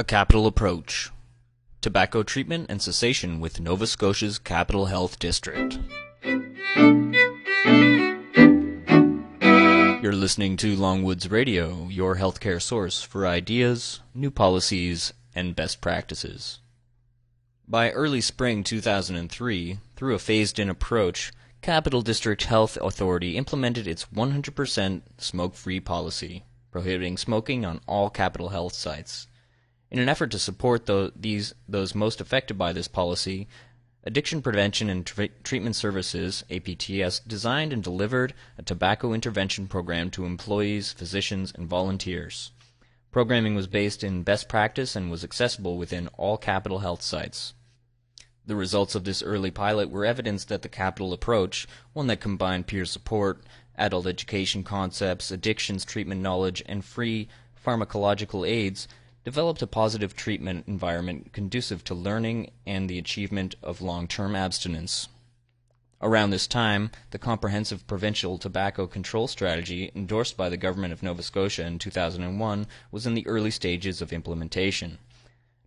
A Capital Approach Tobacco Treatment and Cessation with Nova Scotia's Capital Health District. You're listening to Longwoods Radio, your healthcare source for ideas, new policies, and best practices. By early spring 2003, through a phased in approach, Capital District Health Authority implemented its 100% smoke free policy, prohibiting smoking on all Capital Health sites. In an effort to support the, these, those most affected by this policy, Addiction Prevention and Treatment Services, APTS, designed and delivered a tobacco intervention program to employees, physicians, and volunteers. Programming was based in best practice and was accessible within all Capital Health sites. The results of this early pilot were evidence that the Capital approach, one that combined peer support, adult education concepts, addictions treatment knowledge, and free pharmacological aids, developed a positive treatment environment conducive to learning and the achievement of long-term abstinence. Around this time, the Comprehensive Provincial Tobacco Control Strategy, endorsed by the Government of Nova Scotia in 2001, was in the early stages of implementation.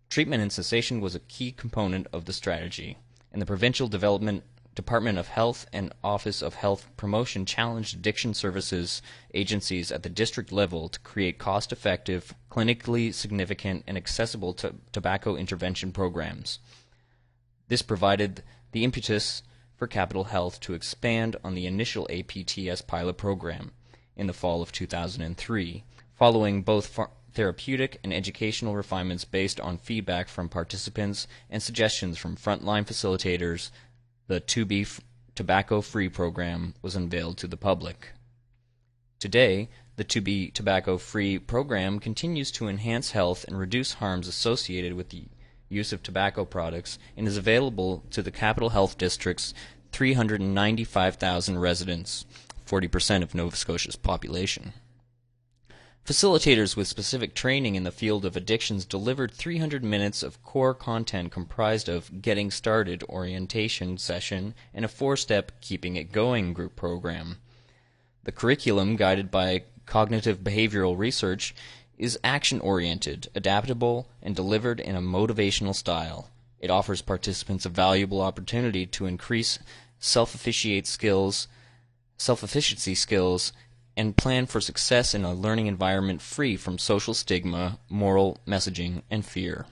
Treatment and cessation was a key component of the strategy, and the Provincial Development Department of Health and Office of Health Promotion challenged addiction services agencies at the district level to create cost effective, clinically significant, and accessible to tobacco intervention programs. This provided the impetus for Capital Health to expand on the initial APTS pilot program in the fall of 2003, following both therapeutic and educational refinements based on feedback from participants and suggestions from frontline facilitators the To Be Tobacco Free program was unveiled to the public. Today, the To Be Tobacco Free program continues to enhance health and reduce harms associated with the use of tobacco products and is available to the Capital Health District's 395,000 residents, 40% of Nova Scotia's population. Facilitators with specific training in the field of addictions delivered 300 minutes of core content comprised of Getting Started orientation session and a four step Keeping It Going group program. The curriculum, guided by cognitive behavioral research, is action oriented, adaptable, and delivered in a motivational style. It offers participants a valuable opportunity to increase self-efficiate skills, self-efficiency skills and plan for success in a learning environment free from social stigma, moral messaging, and fear.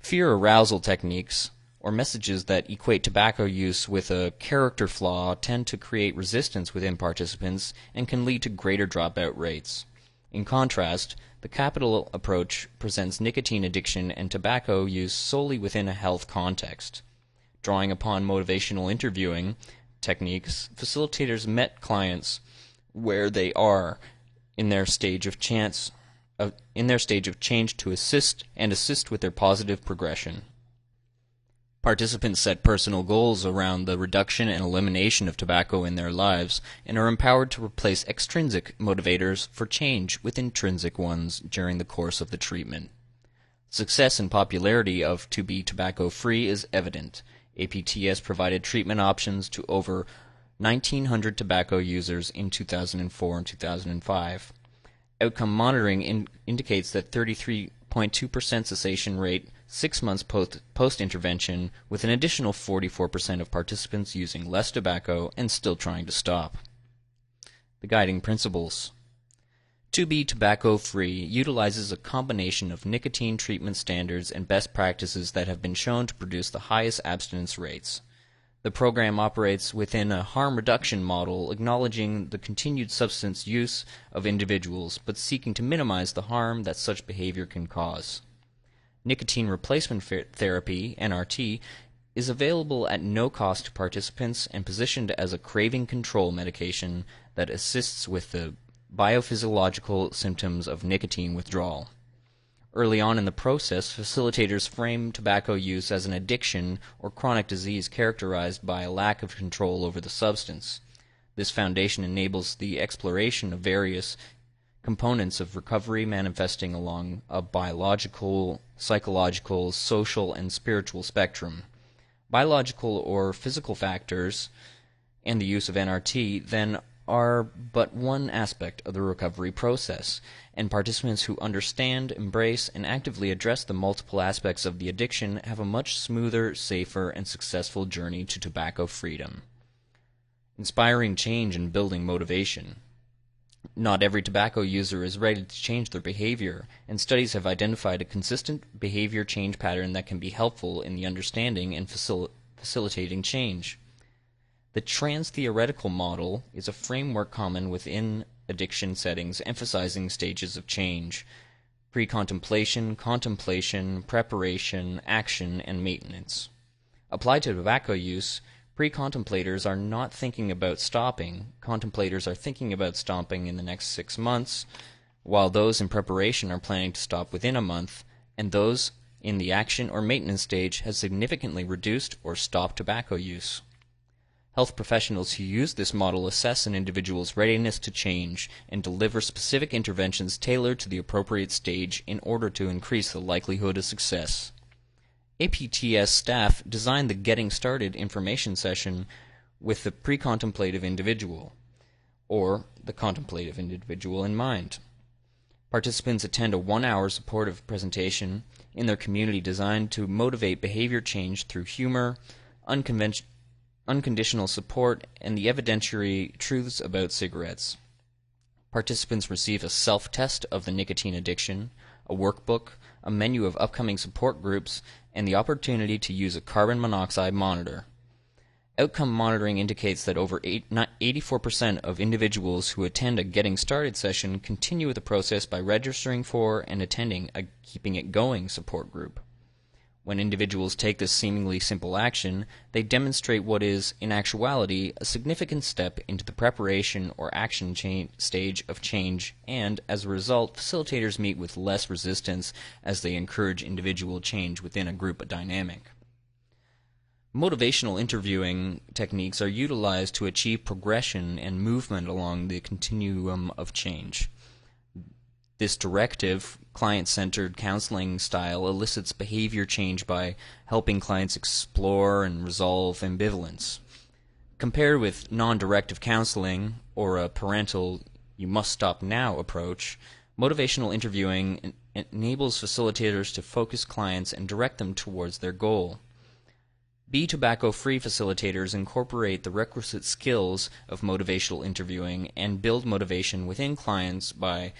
Fear arousal techniques, or messages that equate tobacco use with a character flaw, tend to create resistance within participants and can lead to greater dropout rates. In contrast, the capital approach presents nicotine addiction and tobacco use solely within a health context. Drawing upon motivational interviewing techniques, facilitators met clients where they are in their stage of chance of, in their stage of change to assist and assist with their positive progression. Participants set personal goals around the reduction and elimination of tobacco in their lives and are empowered to replace extrinsic motivators for change with intrinsic ones during the course of the treatment. Success and popularity of To Be Tobacco Free is evident. APTS provided treatment options to over 1,900 tobacco users in 2004 and 2005. Outcome monitoring in, indicates that 33.2% cessation rate six months post, intervention, with an additional 44% of participants using less tobacco and still trying to stop. The guiding principles. To be tobacco free utilizes a combination of nicotine treatment standards and best practices that have been shown to produce the highest abstinence rates. The program operates within a harm reduction model, acknowledging the continued substance use of individuals, but seeking to minimize the harm that such behavior can cause. Nicotine replacement therapy, NRT, is available at no cost to participants and positioned as a craving control medication that assists with the biophysiological symptoms of nicotine withdrawal. Early on in the process, facilitators frame tobacco use as an addiction or chronic disease characterized by a lack of control over the substance. This foundation enables the exploration of various components of recovery manifesting along a biological, psychological, social, and spiritual spectrum. Biological or physical factors and the use of NRT then are but one aspect of the recovery process, and participants who understand, embrace, and actively address the multiple aspects of the addiction have a much smoother, safer, and successful journey to tobacco freedom. Inspiring change and building motivation. Not every tobacco user is ready to change their behavior, and studies have identified a consistent behavior change pattern that can be helpful in the understanding and facil- facilitating change. The trans-theoretical model is a framework common within addiction settings emphasizing stages of change pre-contemplation, contemplation, preparation, action, and maintenance. Applied to tobacco use, pre-contemplators are not thinking about stopping. Contemplators are thinking about stopping in the next six months, while those in preparation are planning to stop within a month, and those in the action or maintenance stage have significantly reduced or stopped tobacco use. Health professionals who use this model assess an individual's readiness to change and deliver specific interventions tailored to the appropriate stage in order to increase the likelihood of success. APTS staff designed the Getting Started information session with the pre-contemplative individual, or the contemplative individual in mind. Participants attend a one-hour supportive presentation in their community designed to motivate behavior change through humor, unconventional unconditional support, and the evidentiary truths about cigarettes. Participants receive a self test of the nicotine addiction, a workbook, a menu of upcoming support groups, and the opportunity to use a carbon monoxide monitor. Outcome monitoring indicates that over 84% of individuals who attend a Getting Started session continue the process by registering for and attending a Keeping It Going support group. When individuals take this seemingly simple action, they demonstrate what is, in actuality, a significant step into the preparation or action cha- stage of change, and, as a result, facilitators meet with less resistance as they encourage individual change within a group dynamic. Motivational interviewing techniques are utilized to achieve progression and movement along the continuum of change. This directive, client centered counseling style elicits behavior change by helping clients explore and resolve ambivalence. Compared with non directive counseling or a parental you must stop now approach, motivational interviewing en- enables facilitators to focus clients and direct them towards their goal. Be tobacco free facilitators incorporate the requisite skills of motivational interviewing and build motivation within clients by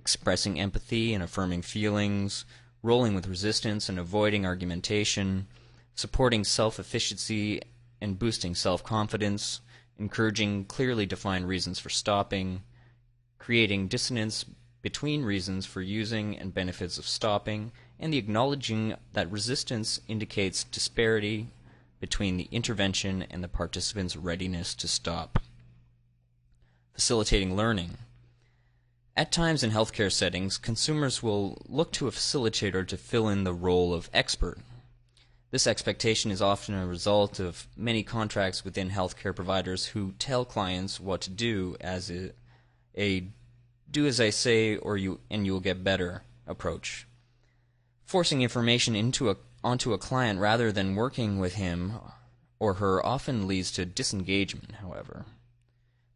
expressing empathy and affirming feelings, rolling with resistance and avoiding argumentation, supporting self efficacy and boosting self confidence, encouraging clearly defined reasons for stopping, creating dissonance between reasons for using and benefits of stopping, and the acknowledging that resistance indicates disparity between the intervention and the participant's readiness to stop. Facilitating learning. At times in healthcare settings, consumers will look to a facilitator to fill in the role of expert. This expectation is often a result of many contracts within healthcare providers who tell clients what to do as a, a do as I say or you and you will get better approach. Forcing information into a, onto a client rather than working with him or her often leads to disengagement, however.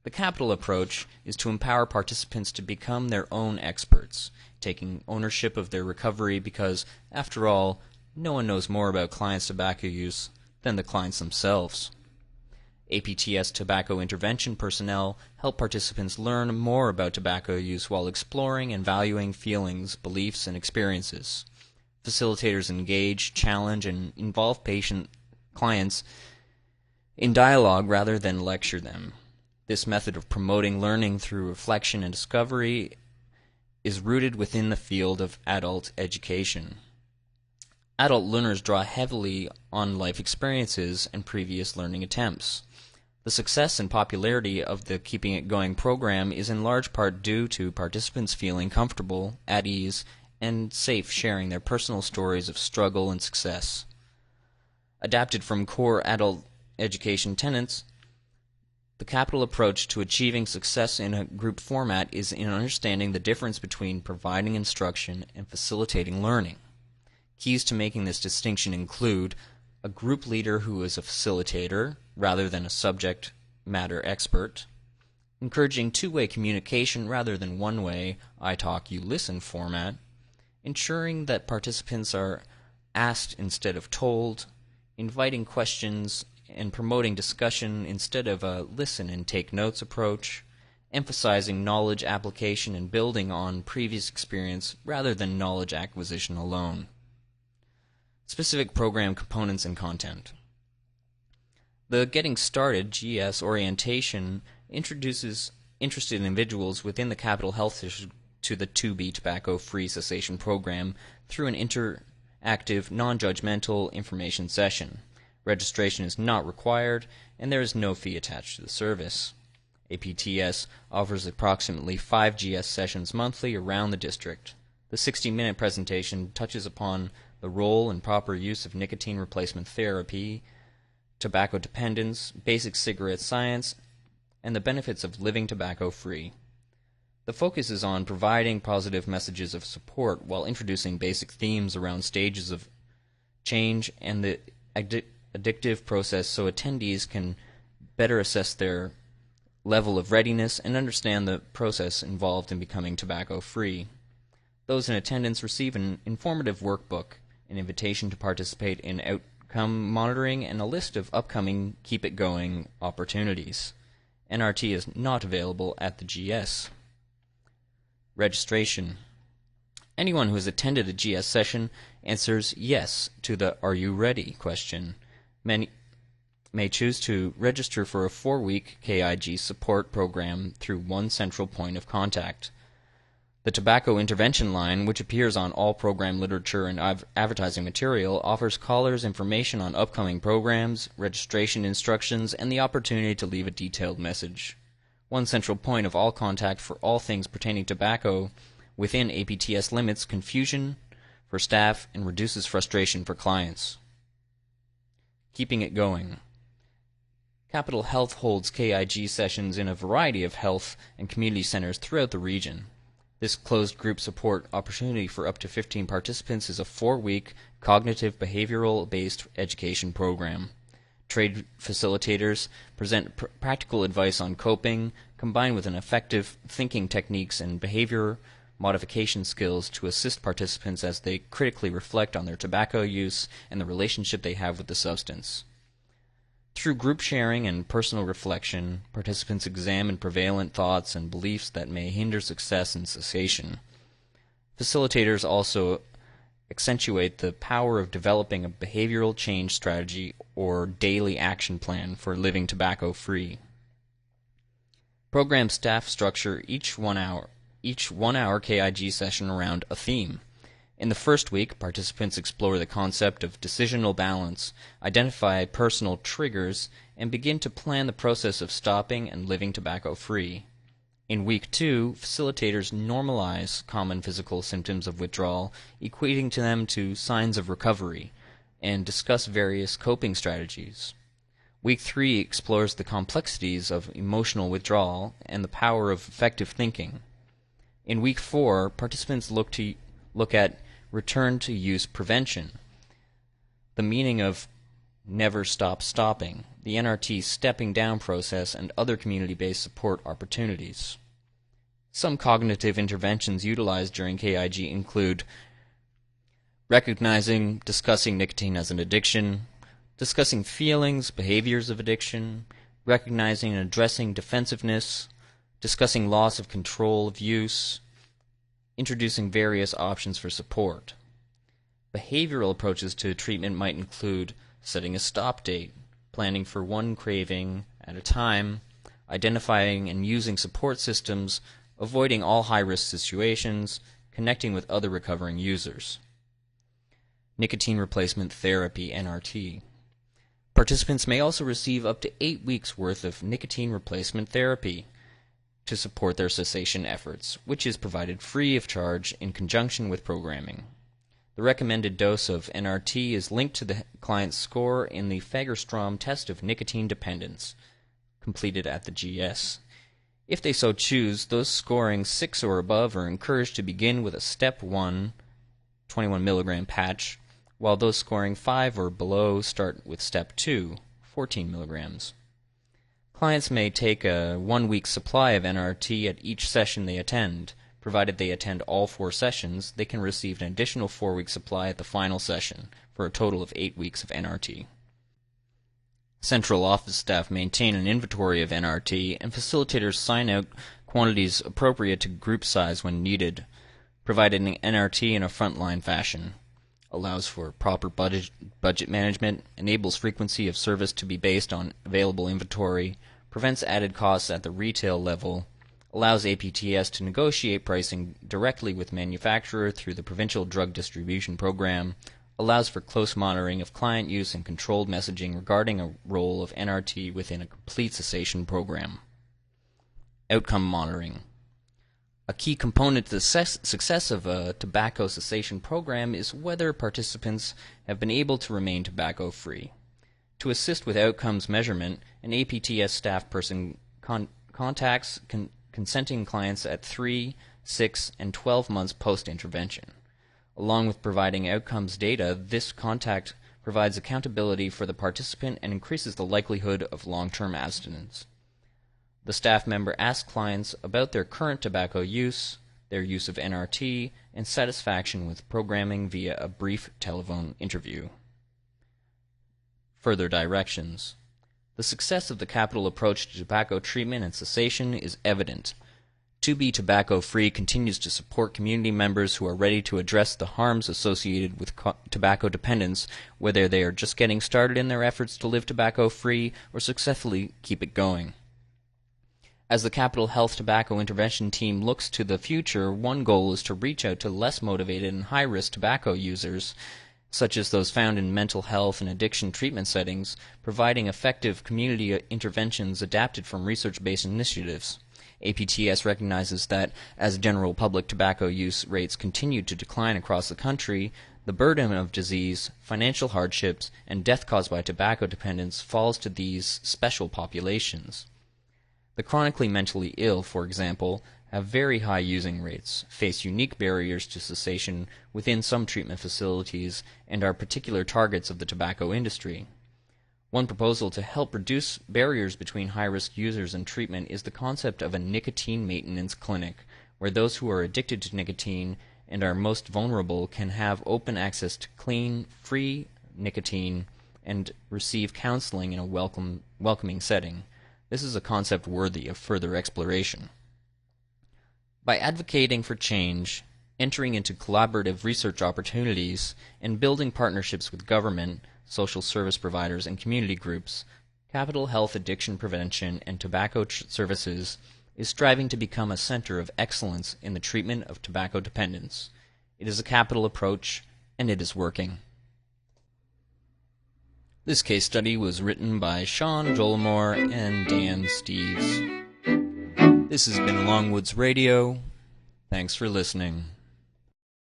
The capital approach is to empower participants to become their own experts, taking ownership of their recovery because, after all, no one knows more about clients' tobacco use than the clients themselves. APTS tobacco intervention personnel help participants learn more about tobacco use while exploring and valuing feelings, beliefs, and experiences. Facilitators engage, challenge, and involve patient clients in dialogue rather than lecture them. This method of promoting learning through reflection and discovery is rooted within the field of adult education. Adult learners draw heavily on life experiences and previous learning attempts. The success and popularity of the Keeping It Going program is in large part due to participants feeling comfortable, at ease, and safe sharing their personal stories of struggle and success. Adapted from core adult education tenets, the capital approach to achieving success in a group format is in understanding the difference between providing instruction and facilitating learning. Keys to making this distinction include a group leader who is a facilitator rather than a subject matter expert, encouraging two way communication rather than one way, I talk, you listen format, ensuring that participants are asked instead of told, inviting questions and promoting discussion instead of a listen and take notes approach, emphasizing knowledge application and building on previous experience rather than knowledge acquisition alone. Specific program components and content. The Getting Started GS orientation introduces interested individuals within the Capital Health District to the To Be tobacco free cessation program through an interactive, non judgmental information session. Registration is not required, and there is no fee attached to the service. APTS offers approximately 5 GS sessions monthly around the district. The 60 minute presentation touches upon the role and proper use of nicotine replacement therapy, tobacco dependence, basic cigarette science, and the benefits of living tobacco free. The focus is on providing positive messages of support while introducing basic themes around stages of change and the addictive process so attendees can better assess their level of readiness and understand the process involved in becoming tobacco free. Those in attendance receive an informative workbook, an invitation to participate in outcome monitoring, and a list of upcoming Keep It Going opportunities. NRT is not available at the GS. Registration. Anyone who has attended a GS session answers yes to the Are You Ready question. Many may choose to register for a four week KIG support program through one central point of contact. The Tobacco Intervention Line, which appears on all program literature and av- advertising material, offers callers information on upcoming programs, registration instructions, and the opportunity to leave a detailed message. One central point of all contact for all things pertaining to tobacco within APTS limits confusion for staff and reduces frustration for clients. Keeping it going. Capital Health holds KIG sessions in a variety of health and community centers throughout the region. This closed group support opportunity for up to 15 participants is a four week cognitive behavioral based education program. Trade facilitators present pr- practical advice on coping, combined with an effective thinking techniques and behavior modification skills to assist participants as they critically reflect on their tobacco use and the relationship they have with the substance. Through group sharing and personal reflection, participants examine prevalent thoughts and beliefs that may hinder success in cessation. Facilitators also accentuate the power of developing a behavioral change strategy or daily action plan for living tobacco free. Program staff structure each one hour each one hour KIG session around a theme. In the first week, participants explore the concept of decisional balance, identify personal triggers, and begin to plan the process of stopping and living tobacco free. In week two, facilitators normalize common physical symptoms of withdrawal, equating to them to signs of recovery, and discuss various coping strategies. Week three explores the complexities of emotional withdrawal and the power of effective thinking. In week four, participants look to look at return to use prevention. The meaning of never stop stopping, the NRT stepping down process, and other community based support opportunities. Some cognitive interventions utilized during KIG include recognizing, discussing nicotine as an addiction, discussing feelings, behaviors of addiction, recognizing and addressing defensiveness, discussing loss of control of use, introducing various options for support. Behavioral approaches to treatment might include setting a stop date, planning for one craving at a time, identifying and using support systems, avoiding all high risk situations, connecting with other recovering users. Nicotine replacement therapy NRT. Participants may also receive up to eight weeks worth of nicotine replacement therapy to support their cessation efforts, which is provided free of charge in conjunction with programming. The recommended dose of NRT is linked to the client's score in the Fagerstrom test of nicotine dependence, completed at the GS. If they so choose, those scoring 6 or above are encouraged to begin with a step 1 21 milligram patch, while those scoring 5 or below start with step 2 14 milligrams. Clients may take a one week supply of NRT at each session they attend. Provided they attend all four sessions, they can receive an additional four week supply at the final session, for a total of eight weeks of NRT. Central office staff maintain an inventory of NRT, and facilitators sign out quantities appropriate to group size when needed, providing NRT in a frontline fashion. Allows for proper budget, budget management, enables frequency of service to be based on available inventory, prevents added costs at the retail level, allows APTS to negotiate pricing directly with manufacturer through the provincial drug distribution program, allows for close monitoring of client use and controlled messaging regarding a role of NRT within a complete cessation program. Outcome monitoring. A key component to the success of a tobacco cessation program is whether participants have been able to remain tobacco free. To assist with outcomes measurement, an APTS staff person con- contacts con- consenting clients at 3, 6, and 12 months post intervention. Along with providing outcomes data, this contact provides accountability for the participant and increases the likelihood of long term abstinence. The staff member asks clients about their current tobacco use, their use of NRT, and satisfaction with programming via a brief telephone interview. Further directions. The success of the capital approach to tobacco treatment and cessation is evident. To Be Tobacco Free continues to support community members who are ready to address the harms associated with co- tobacco dependence, whether they are just getting started in their efforts to live tobacco free or successfully keep it going. As the Capital Health Tobacco Intervention Team looks to the future, one goal is to reach out to less motivated and high risk tobacco users such as those found in mental health and addiction treatment settings, providing effective community interventions adapted from research based initiatives. APTS recognizes that as general public tobacco use rates continue to decline across the country, the burden of disease, financial hardships, and death caused by tobacco dependence falls to these special populations. The chronically mentally ill, for example, have very high using rates, face unique barriers to cessation within some treatment facilities, and are particular targets of the tobacco industry. One proposal to help reduce barriers between high risk users and treatment is the concept of a nicotine maintenance clinic, where those who are addicted to nicotine and are most vulnerable can have open access to clean, free nicotine and receive counseling in a welcome, welcoming setting. This is a concept worthy of further exploration. By advocating for change, entering into collaborative research opportunities, and building partnerships with government, social service providers, and community groups, Capital Health Addiction Prevention and Tobacco Services is striving to become a center of excellence in the treatment of tobacco dependence. It is a capital approach, and it is working. This case study was written by Sean Jolimore and Dan Steves. This has been Longwoods Radio. Thanks for listening.